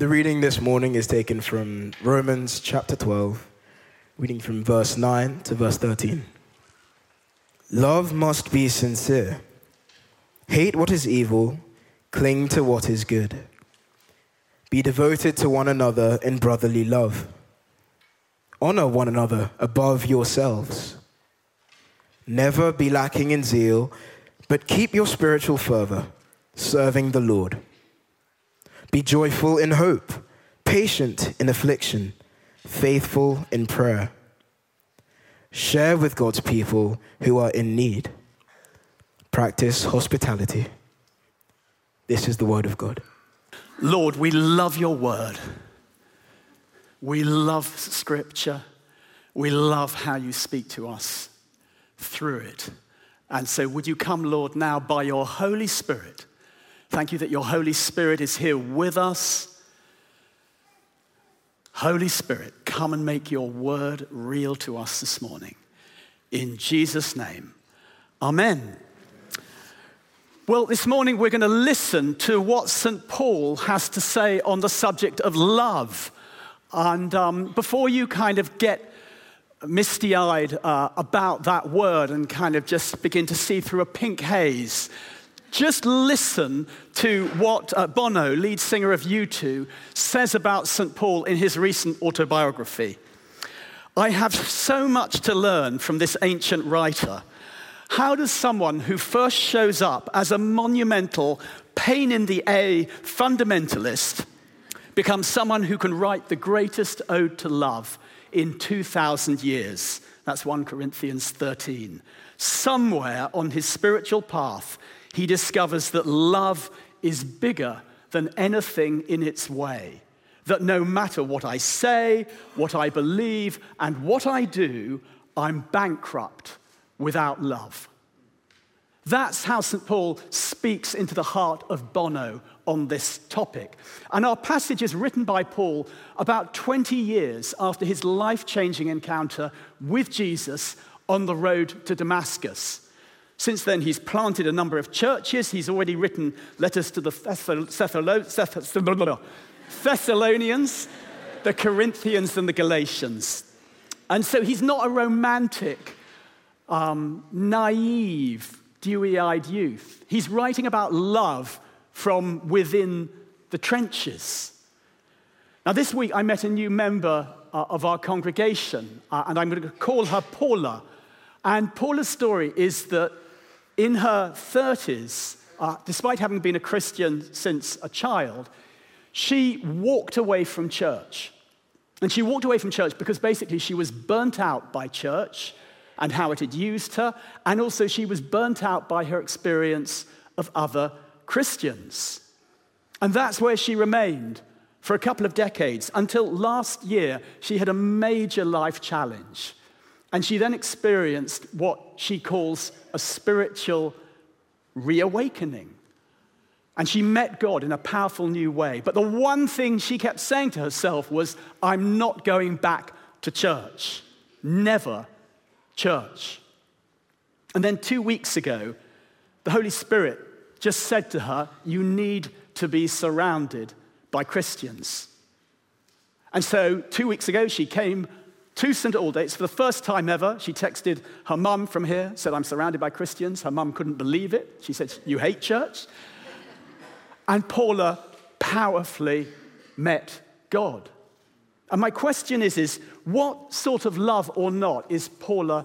The reading this morning is taken from Romans chapter 12, reading from verse 9 to verse 13. Love must be sincere. Hate what is evil, cling to what is good. Be devoted to one another in brotherly love. Honor one another above yourselves. Never be lacking in zeal, but keep your spiritual fervor, serving the Lord. Be joyful in hope, patient in affliction, faithful in prayer. Share with God's people who are in need. Practice hospitality. This is the word of God. Lord, we love your word. We love scripture. We love how you speak to us through it. And so, would you come, Lord, now by your Holy Spirit? Thank you that your Holy Spirit is here with us. Holy Spirit, come and make your word real to us this morning. In Jesus' name, Amen. Well, this morning we're going to listen to what St. Paul has to say on the subject of love. And um, before you kind of get misty eyed uh, about that word and kind of just begin to see through a pink haze, just listen to what uh, Bono, lead singer of U2, says about St. Paul in his recent autobiography. I have so much to learn from this ancient writer. How does someone who first shows up as a monumental, pain in the A fundamentalist become someone who can write the greatest ode to love in 2,000 years? That's 1 Corinthians 13. Somewhere on his spiritual path, he discovers that love is bigger than anything in its way. That no matter what I say, what I believe, and what I do, I'm bankrupt without love. That's how St. Paul speaks into the heart of Bono on this topic. And our passage is written by Paul about 20 years after his life changing encounter with Jesus on the road to Damascus. Since then, he's planted a number of churches. He's already written letters to the Thessalonians, the Corinthians, and the Galatians. And so he's not a romantic, um, naive, dewy eyed youth. He's writing about love from within the trenches. Now, this week I met a new member uh, of our congregation, uh, and I'm going to call her Paula. And Paula's story is that in her 30s, uh, despite having been a Christian since a child, she walked away from church. And she walked away from church because basically she was burnt out by church and how it had used her, and also she was burnt out by her experience of other Christians. And that's where she remained for a couple of decades until last year she had a major life challenge. And she then experienced what she calls a spiritual reawakening. And she met God in a powerful new way. But the one thing she kept saying to herself was, I'm not going back to church. Never church. And then two weeks ago, the Holy Spirit just said to her, You need to be surrounded by Christians. And so two weeks ago, she came to St. Aldate's for the first time ever. She texted her mum from here, said, I'm surrounded by Christians. Her mum couldn't believe it. She said, You hate church? And Paula powerfully met God. And my question is, is what sort of love or not is Paula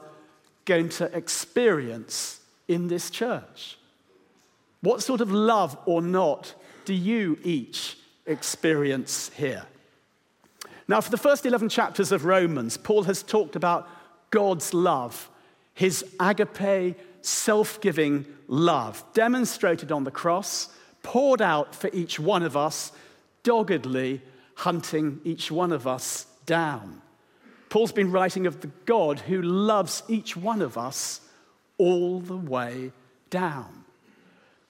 going to experience in this church? What sort of love or not do you each experience here? Now, for the first 11 chapters of Romans, Paul has talked about God's love, his agape, self giving love, demonstrated on the cross, poured out for each one of us, doggedly hunting each one of us down. Paul's been writing of the God who loves each one of us all the way down.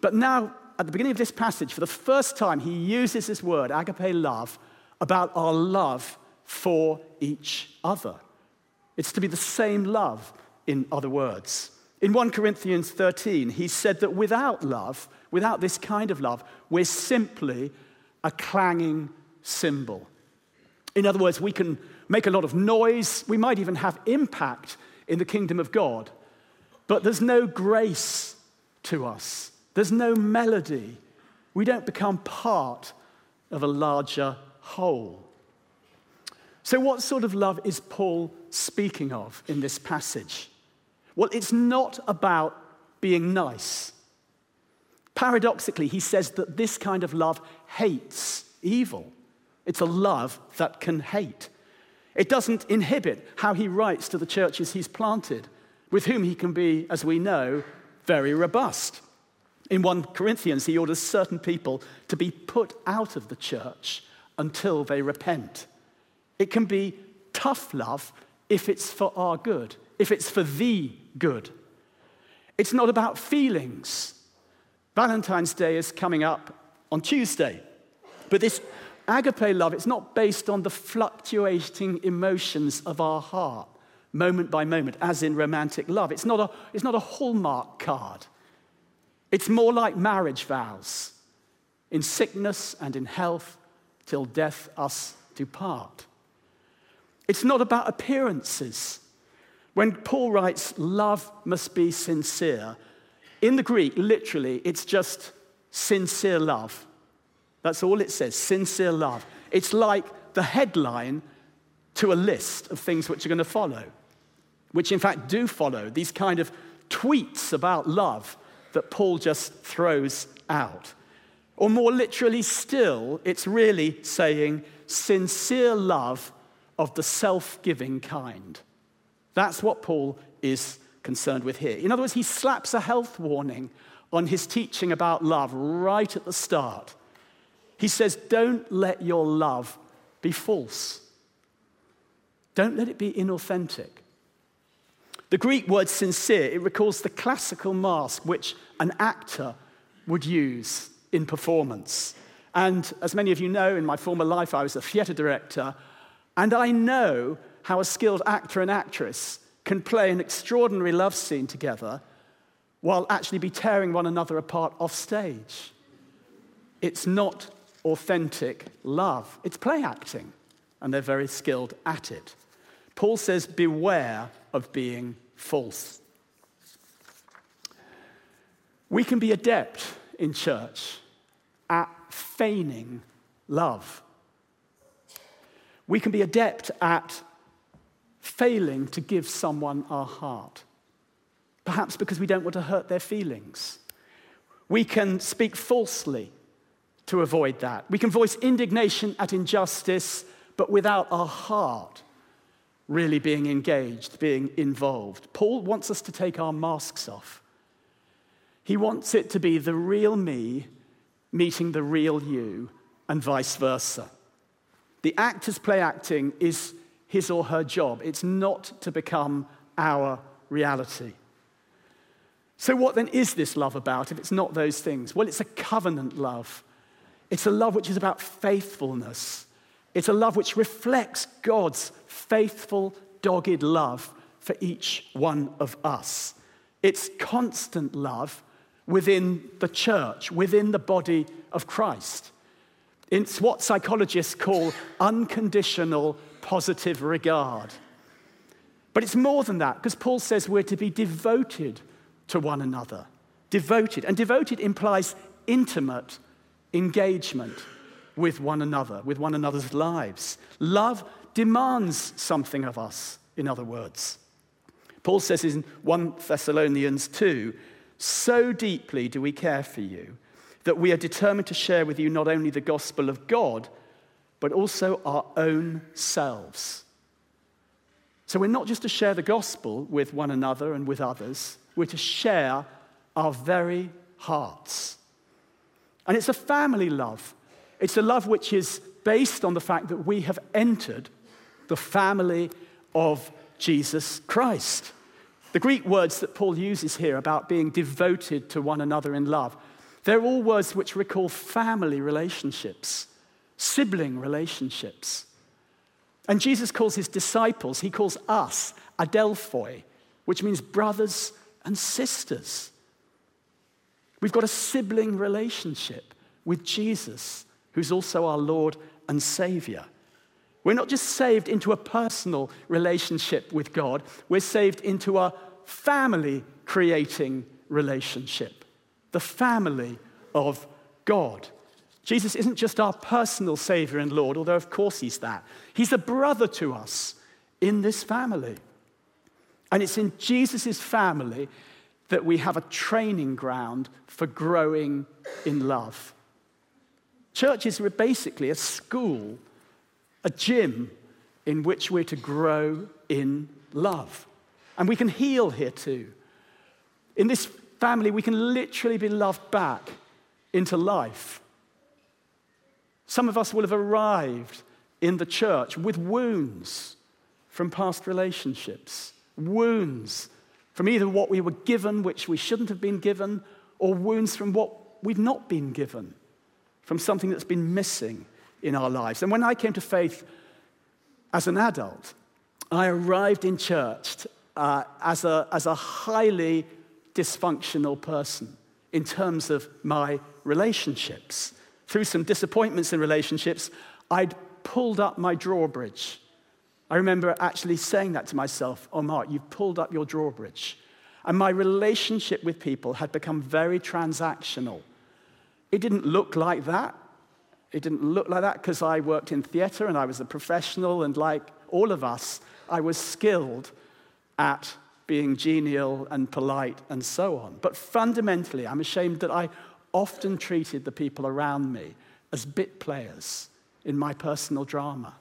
But now, at the beginning of this passage, for the first time, he uses this word, agape love, about our love for each other. It's to be the same love, in other words. In 1 Corinthians 13, he said that without love, without this kind of love, we're simply a clanging cymbal. In other words, we can make a lot of noise, we might even have impact in the kingdom of God, but there's no grace to us, there's no melody. We don't become part of a larger whole. So, what sort of love is Paul speaking of in this passage? Well, it's not about being nice. Paradoxically, he says that this kind of love hates evil. It's a love that can hate. It doesn't inhibit how he writes to the churches he's planted, with whom he can be, as we know, very robust. In 1 Corinthians, he orders certain people to be put out of the church until they repent. It can be tough love if it's for our good, if it's for the good. It's not about feelings. Valentine's Day is coming up on Tuesday. But this agape love, it's not based on the fluctuating emotions of our heart, moment by moment, as in romantic love. It's not a, it's not a hallmark card. It's more like marriage vows in sickness and in health, till death us do part. It's not about appearances. When Paul writes, love must be sincere, in the Greek, literally, it's just sincere love. That's all it says sincere love. It's like the headline to a list of things which are going to follow, which in fact do follow these kind of tweets about love that Paul just throws out. Or more literally still, it's really saying sincere love of the self giving kind. That's what Paul is concerned with here. In other words, he slaps a health warning on his teaching about love right at the start. He says, Don't let your love be false, don't let it be inauthentic. The Greek word sincere, it recalls the classical mask which an actor would use in performance. And as many of you know, in my former life, I was a theatre director, and I know how a skilled actor and actress can play an extraordinary love scene together while actually be tearing one another apart off stage. It's not authentic love, it's play acting, and they're very skilled at it. Paul says, Beware of being false. We can be adept in church at feigning love. We can be adept at failing to give someone our heart, perhaps because we don't want to hurt their feelings. We can speak falsely to avoid that. We can voice indignation at injustice, but without our heart really being engaged, being involved. Paul wants us to take our masks off. He wants it to be the real me meeting the real you, and vice versa. The actor's play acting is his or her job. It's not to become our reality. So, what then is this love about if it's not those things? Well, it's a covenant love. It's a love which is about faithfulness. It's a love which reflects God's faithful, dogged love for each one of us. It's constant love within the church, within the body of Christ. It's what psychologists call unconditional positive regard. But it's more than that, because Paul says we're to be devoted to one another. Devoted. And devoted implies intimate engagement with one another, with one another's lives. Love demands something of us, in other words. Paul says in 1 Thessalonians 2 so deeply do we care for you that we are determined to share with you not only the gospel of God, but also our own selves. So we're not just to share the gospel with one another and with others, we're to share our very hearts. And it's a family love. It's a love which is based on the fact that we have entered the family of Jesus Christ. The Greek words that Paul uses here about being devoted to one another in love, they're all words which recall family relationships sibling relationships. And Jesus calls his disciples, he calls us adelphoi, which means brothers and sisters. We've got a sibling relationship with Jesus, who's also our Lord and Savior. We're not just saved into a personal relationship with God, we're saved into a family creating relationship, the family of God. Jesus isn't just our personal Savior and Lord, although of course He's that. He's a brother to us in this family. And it's in Jesus' family that we have a training ground for growing in love. Church is basically a school, a gym in which we're to grow in love. And we can heal here too. In this family, we can literally be loved back into life. Some of us will have arrived in the church with wounds from past relationships, wounds from either what we were given, which we shouldn't have been given, or wounds from what we've not been given, from something that's been missing in our lives. And when I came to faith as an adult, I arrived in church uh, as, a, as a highly dysfunctional person in terms of my relationships. Through some disappointments in relationships, I'd pulled up my drawbridge I remember actually saying that to myself, oh, Mark, you've pulled up your drawbridge. And my relationship with people had become very transactional. It didn't look like that. It didn't look like that because I worked in theatre and I was a professional, and like all of us, I was skilled at being genial and polite and so on. But fundamentally, I'm ashamed that I often treated the people around me as bit players in my personal drama.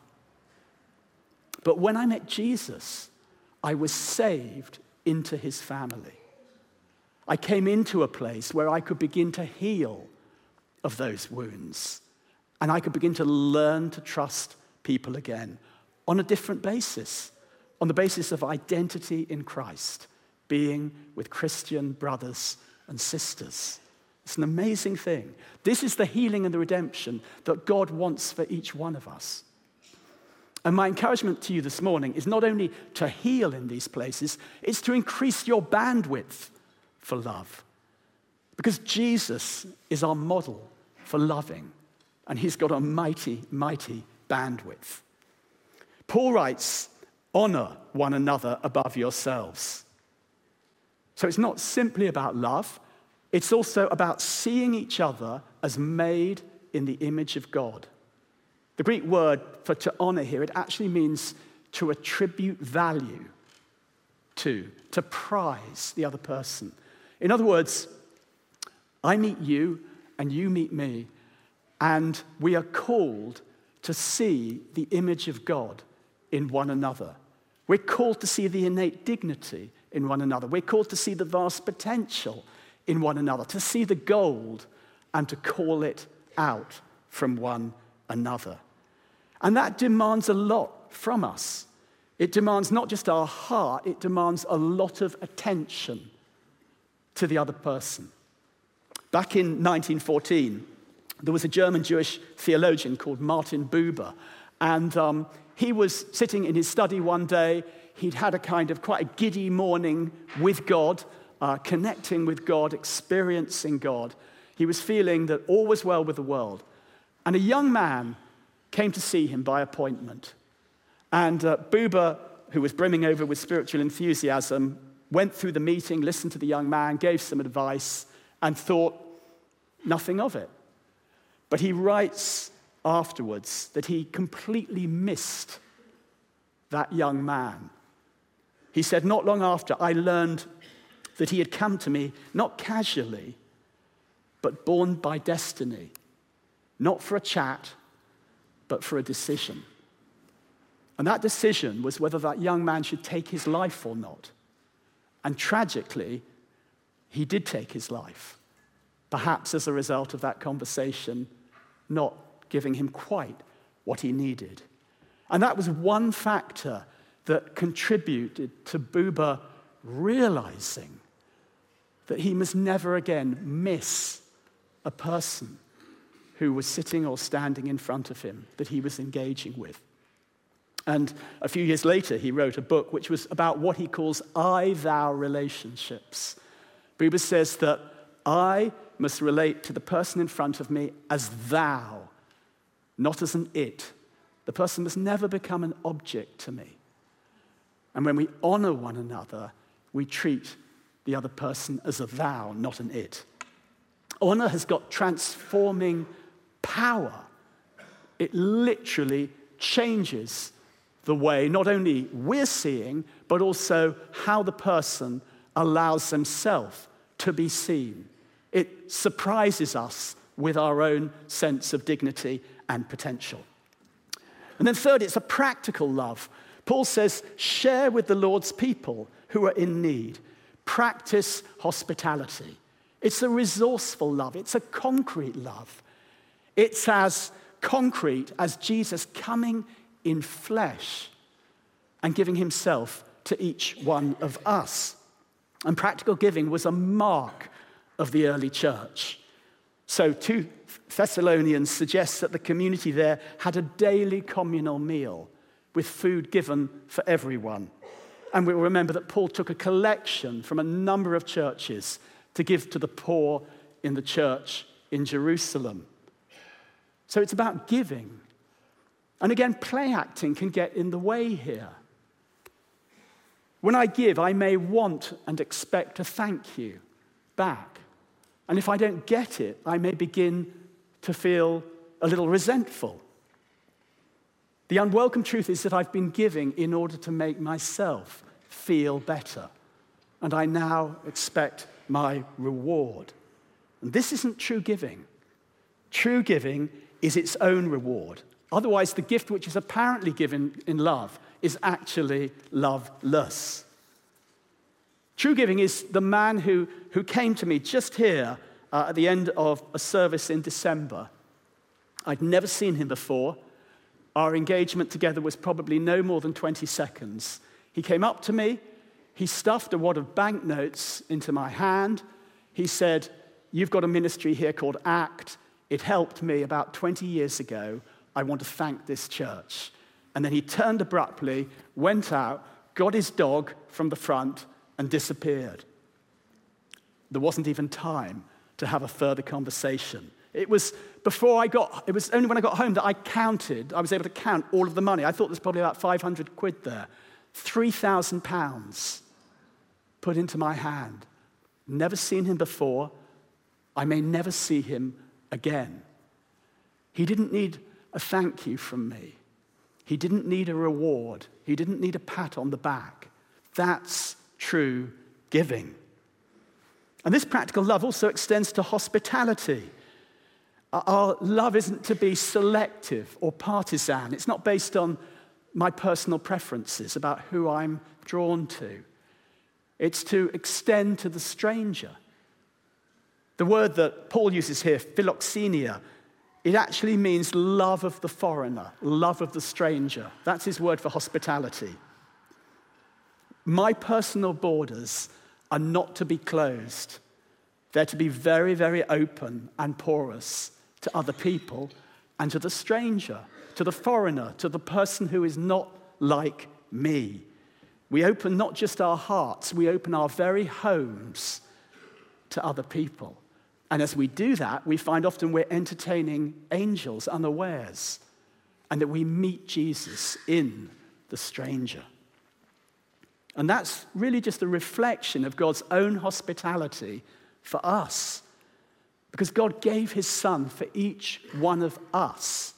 But when I met Jesus, I was saved into his family. I came into a place where I could begin to heal of those wounds. And I could begin to learn to trust people again on a different basis, on the basis of identity in Christ, being with Christian brothers and sisters. It's an amazing thing. This is the healing and the redemption that God wants for each one of us. And my encouragement to you this morning is not only to heal in these places, it's to increase your bandwidth for love. Because Jesus is our model for loving, and he's got a mighty, mighty bandwidth. Paul writes, honor one another above yourselves. So it's not simply about love, it's also about seeing each other as made in the image of God. The Greek word for to honor here, it actually means to attribute value to, to prize the other person. In other words, I meet you and you meet me, and we are called to see the image of God in one another. We're called to see the innate dignity in one another. We're called to see the vast potential in one another, to see the gold and to call it out from one another. And that demands a lot from us. It demands not just our heart, it demands a lot of attention to the other person. Back in 1914, there was a German Jewish theologian called Martin Buber, and um, he was sitting in his study one day. He'd had a kind of quite a giddy morning with God, uh, connecting with God, experiencing God. He was feeling that all was well with the world. And a young man came to see him by appointment. And uh, Buber, who was brimming over with spiritual enthusiasm, went through the meeting, listened to the young man, gave some advice, and thought nothing of it. But he writes afterwards that he completely missed that young man. He said, Not long after, I learned that he had come to me not casually, but borne by destiny, not for a chat, but for a decision. And that decision was whether that young man should take his life or not. And tragically, he did take his life, perhaps as a result of that conversation not giving him quite what he needed. And that was one factor that contributed to Buber realizing that he must never again miss a person who was sitting or standing in front of him that he was engaging with. And a few years later, he wrote a book which was about what he calls I thou relationships. Buber says that I must relate to the person in front of me as thou, not as an it. The person must never become an object to me. And when we honor one another, we treat the other person as a thou, not an it. Honor has got transforming power. It literally changes the way not only we're seeing, but also how the person allows themselves to be seen. It surprises us with our own sense of dignity and potential. And then, third, it's a practical love. Paul says, share with the Lord's people who are in need, practice hospitality. It's a resourceful love, it's a concrete love. It's as concrete as Jesus coming in flesh and giving himself to each one of us. And practical giving was a mark of the early church. So, 2 Thessalonians suggests that the community there had a daily communal meal with food given for everyone. And we will remember that Paul took a collection from a number of churches to give to the poor in the church in Jerusalem. So it's about giving. And again, play acting can get in the way here. When I give, I may want and expect a thank you back. And if I don't get it, I may begin to feel a little resentful. The unwelcome truth is that I've been giving in order to make myself feel better. And I now expect my reward. And this isn't true giving. True giving is its own reward. Otherwise, the gift which is apparently given in love is actually loveless. True giving is the man who, who came to me just here uh, at the end of a service in December. I'd never seen him before. Our engagement together was probably no more than 20 seconds. He came up to me, he stuffed a wad of banknotes into my hand. He said, You've got a ministry here called ACT. It helped me about 20 years ago. I want to thank this church. And then he turned abruptly, went out, got his dog from the front, and disappeared. There wasn't even time to have a further conversation. It was before I got, it was only when I got home that I counted, I was able to count all of the money. I thought there's probably about 500 quid there. 3,000 pounds put into my hand. Never seen him before. I may never see him again. He didn't need a thank you from me. He didn't need a reward. He didn't need a pat on the back. That's true giving. And this practical love also extends to hospitality. Our love isn't to be selective or partisan. It's not based on my personal preferences about who I'm drawn to. It's to extend to the stranger. The word that Paul uses here, philoxenia, it actually means love of the foreigner, love of the stranger. That's his word for hospitality. My personal borders are not to be closed, they're to be very, very open and porous to other people and to the stranger, to the foreigner, to the person who is not like me. We open not just our hearts, we open our very homes to other people. And as we do that, we find often we're entertaining angels unawares, and that we meet Jesus in the stranger. And that's really just a reflection of God's own hospitality for us. Because God gave his son for each one of us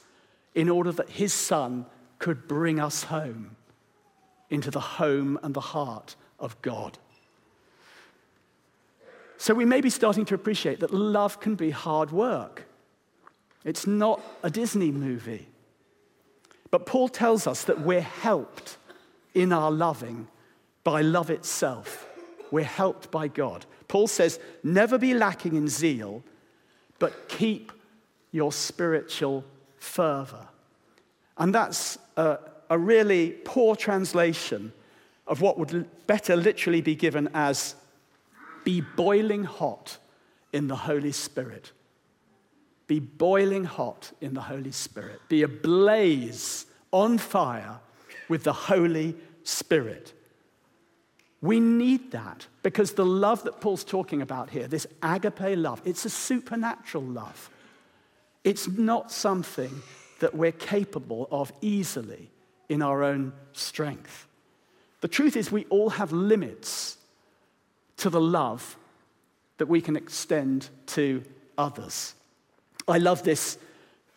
in order that his son could bring us home into the home and the heart of God. So we may be starting to appreciate that love can be hard work. It's not a Disney movie. But Paul tells us that we're helped in our loving by love itself. We're helped by God. Paul says, never be lacking in zeal, but keep your spiritual fervor. And that's a, a really poor translation of what would better literally be given as be boiling hot in the Holy Spirit. Be boiling hot in the Holy Spirit. Be ablaze, on fire with the Holy Spirit. We need that because the love that Paul's talking about here, this agape love, it's a supernatural love. It's not something that we're capable of easily in our own strength. The truth is, we all have limits to the love that we can extend to others. I love this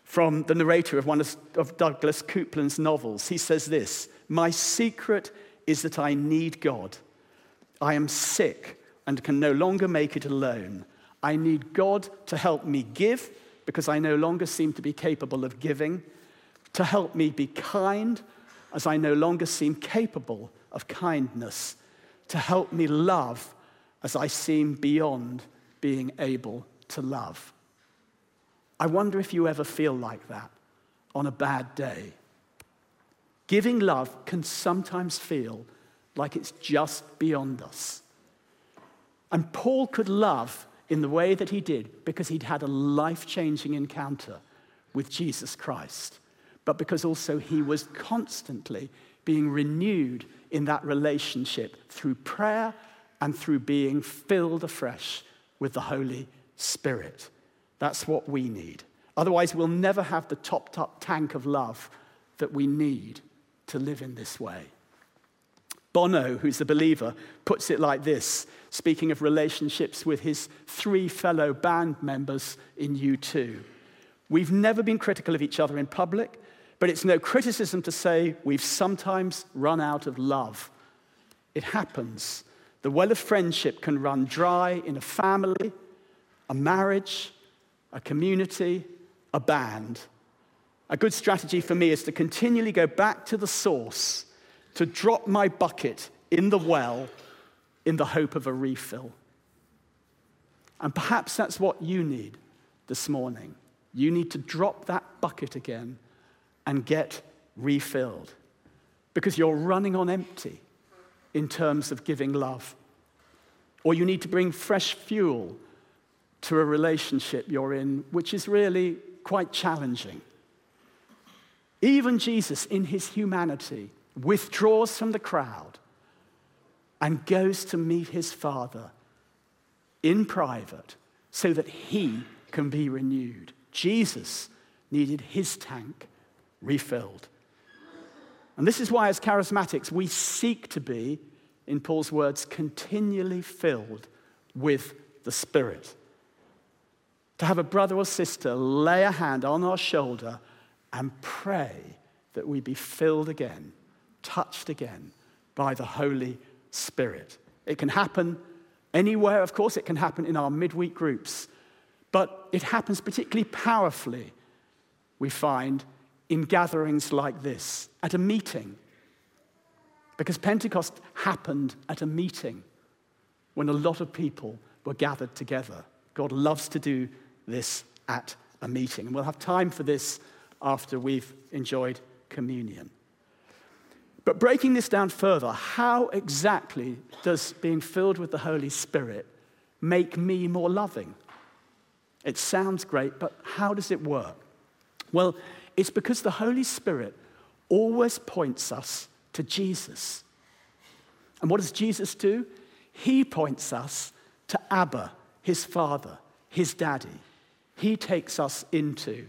from the narrator of one of Douglas Coupland's novels. He says this My secret is that I need God. I am sick and can no longer make it alone. I need God to help me give because I no longer seem to be capable of giving, to help me be kind as I no longer seem capable of kindness, to help me love as I seem beyond being able to love. I wonder if you ever feel like that on a bad day. Giving love can sometimes feel like it's just beyond us. And Paul could love in the way that he did because he'd had a life changing encounter with Jesus Christ, but because also he was constantly being renewed in that relationship through prayer and through being filled afresh with the Holy Spirit. That's what we need. Otherwise, we'll never have the topped up tank of love that we need to live in this way. Bono, who's a believer, puts it like this, speaking of relationships with his three fellow band members in U2. We've never been critical of each other in public, but it's no criticism to say we've sometimes run out of love. It happens. The well of friendship can run dry in a family, a marriage, a community, a band. A good strategy for me is to continually go back to the source, to drop my bucket in the well in the hope of a refill. And perhaps that's what you need this morning. You need to drop that bucket again and get refilled because you're running on empty in terms of giving love. Or you need to bring fresh fuel to a relationship you're in, which is really quite challenging. Even Jesus, in his humanity, withdraws from the crowd and goes to meet his Father in private so that he can be renewed. Jesus needed his tank refilled. And this is why, as charismatics, we seek to be, in Paul's words, continually filled with the Spirit to have a brother or sister lay a hand on our shoulder and pray that we be filled again, touched again by the Holy Spirit. It can happen anywhere, of course, it can happen in our midweek groups, but it happens particularly powerfully, we find, in gatherings like this, at a meeting. Because Pentecost happened at a meeting when a lot of people were gathered together. God loves to do this at a meeting. And we'll have time for this after we've enjoyed communion. But breaking this down further, how exactly does being filled with the Holy Spirit make me more loving? It sounds great, but how does it work? Well, it's because the Holy Spirit always points us to Jesus. And what does Jesus do? He points us to Abba, his father, his daddy he takes us into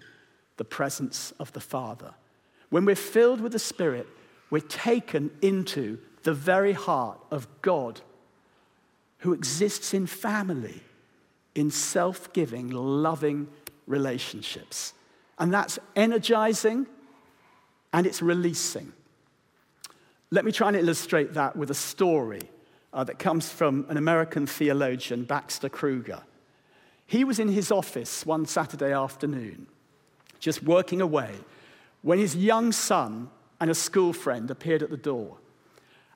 the presence of the Father. When we're filled with the Spirit, we're taken into the very heart of God who exists in family, in self giving, loving relationships. And that's energizing and it's releasing. Let me try and illustrate that with a story uh, that comes from an American theologian, Baxter Kruger. He was in his office one Saturday afternoon, just working away, when his young son and a school friend appeared at the door.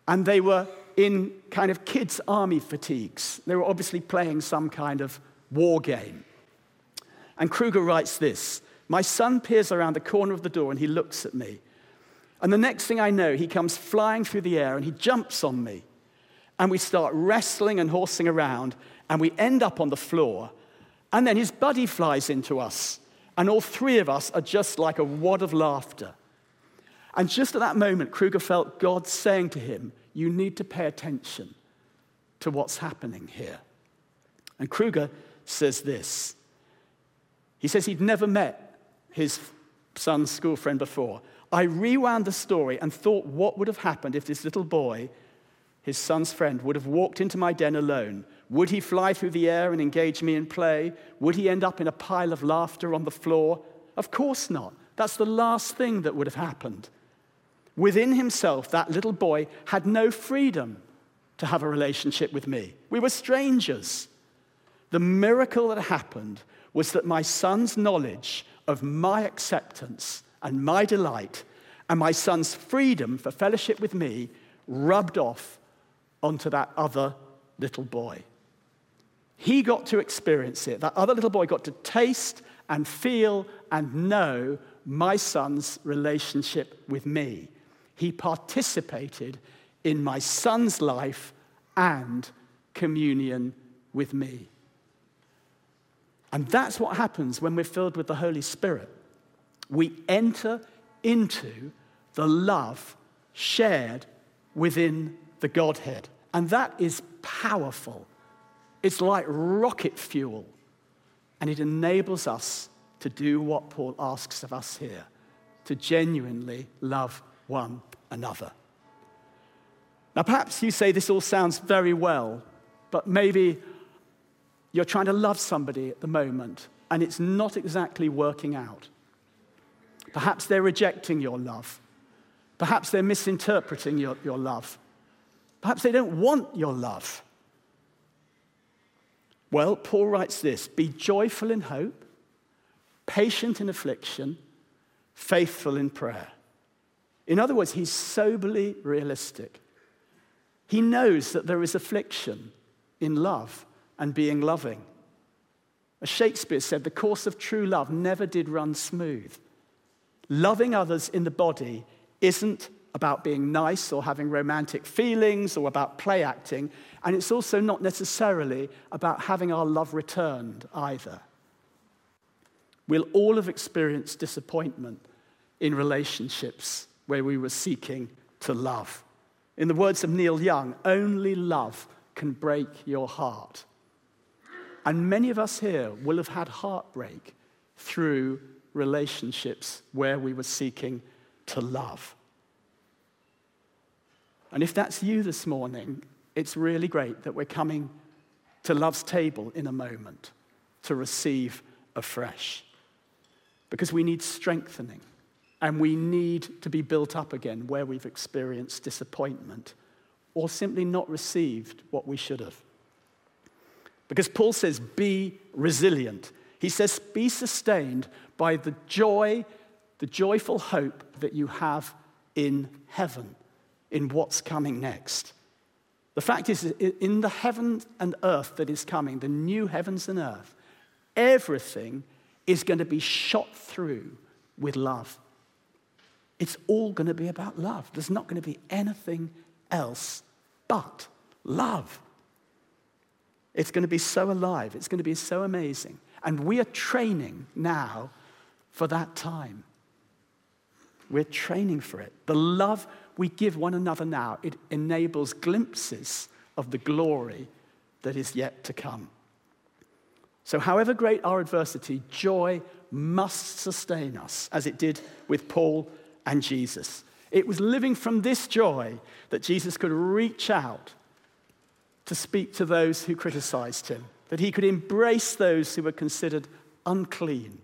And they were in kind of kids' army fatigues. They were obviously playing some kind of war game. And Kruger writes this My son peers around the corner of the door and he looks at me. And the next thing I know, he comes flying through the air and he jumps on me. And we start wrestling and horsing around, and we end up on the floor. And then his buddy flies into us, and all three of us are just like a wad of laughter. And just at that moment, Kruger felt God saying to him, You need to pay attention to what's happening here. And Kruger says this He says he'd never met his son's school friend before. I rewound the story and thought what would have happened if this little boy, his son's friend, would have walked into my den alone. Would he fly through the air and engage me in play? Would he end up in a pile of laughter on the floor? Of course not. That's the last thing that would have happened. Within himself, that little boy had no freedom to have a relationship with me. We were strangers. The miracle that happened was that my son's knowledge of my acceptance and my delight and my son's freedom for fellowship with me rubbed off onto that other little boy. He got to experience it. That other little boy got to taste and feel and know my son's relationship with me. He participated in my son's life and communion with me. And that's what happens when we're filled with the Holy Spirit. We enter into the love shared within the Godhead. And that is powerful. It's like rocket fuel. And it enables us to do what Paul asks of us here to genuinely love one another. Now, perhaps you say this all sounds very well, but maybe you're trying to love somebody at the moment and it's not exactly working out. Perhaps they're rejecting your love. Perhaps they're misinterpreting your, your love. Perhaps they don't want your love. Well, Paul writes this Be joyful in hope, patient in affliction, faithful in prayer. In other words, he's soberly realistic. He knows that there is affliction in love and being loving. As Shakespeare said, the course of true love never did run smooth. Loving others in the body isn't about being nice or having romantic feelings or about play acting, and it's also not necessarily about having our love returned either. We'll all have experienced disappointment in relationships where we were seeking to love. In the words of Neil Young, only love can break your heart. And many of us here will have had heartbreak through relationships where we were seeking to love. And if that's you this morning, it's really great that we're coming to love's table in a moment to receive afresh. Because we need strengthening. And we need to be built up again where we've experienced disappointment or simply not received what we should have. Because Paul says, be resilient. He says, be sustained by the joy, the joyful hope that you have in heaven, in what's coming next. The fact is, in the heaven and earth that is coming, the new heavens and earth, everything is going to be shot through with love. It's all going to be about love. There's not going to be anything else but love. It's going to be so alive. It's going to be so amazing. And we are training now for that time. We're training for it. The love we give one another now, it enables glimpses of the glory that is yet to come. So, however great our adversity, joy must sustain us, as it did with Paul and Jesus. It was living from this joy that Jesus could reach out to speak to those who criticized him, that he could embrace those who were considered unclean,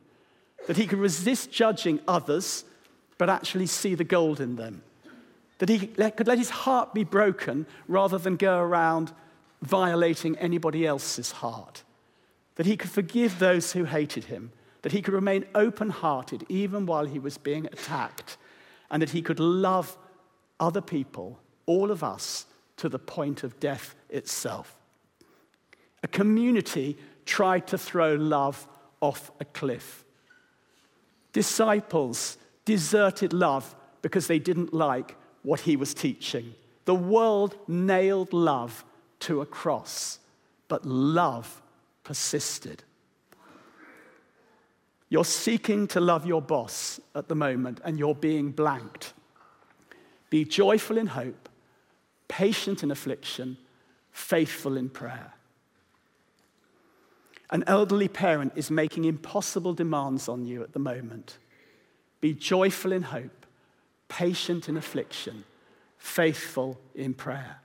that he could resist judging others, but actually see the gold in them, that he could let his heart be broken rather than go around violating anybody else's heart, that he could forgive those who hated him, that he could remain open hearted even while he was being attacked and that he could love other people, all of us, to the point of death itself. A community tried to throw love off a cliff. Disciples deserted love because they didn't like what he was teaching. The world nailed love to a cross, but love persisted. You're seeking to love your boss at the moment and you're being blanked. Be joyful in hope, patient in affliction, faithful in prayer. An elderly parent is making impossible demands on you at the moment. Be joyful in hope, patient in affliction, faithful in prayer.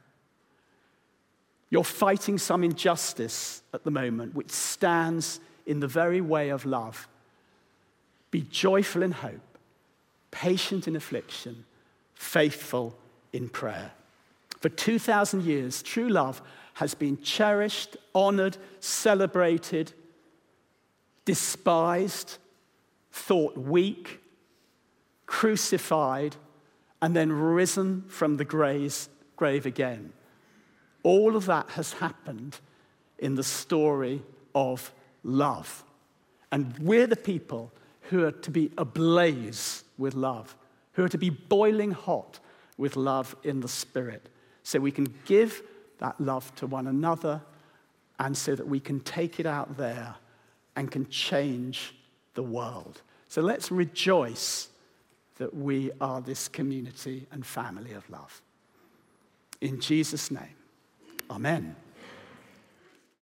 You're fighting some injustice at the moment which stands in the very way of love. Be joyful in hope, patient in affliction, faithful in prayer. For 2,000 years, true love has been cherished, honored, celebrated, despised, thought weak, crucified, and then risen from the grave again. All of that has happened in the story of love. And we're the people who are to be ablaze with love, who are to be boiling hot with love in the Spirit, so we can give that love to one another and so that we can take it out there and can change the world. So let's rejoice that we are this community and family of love. In Jesus' name, amen.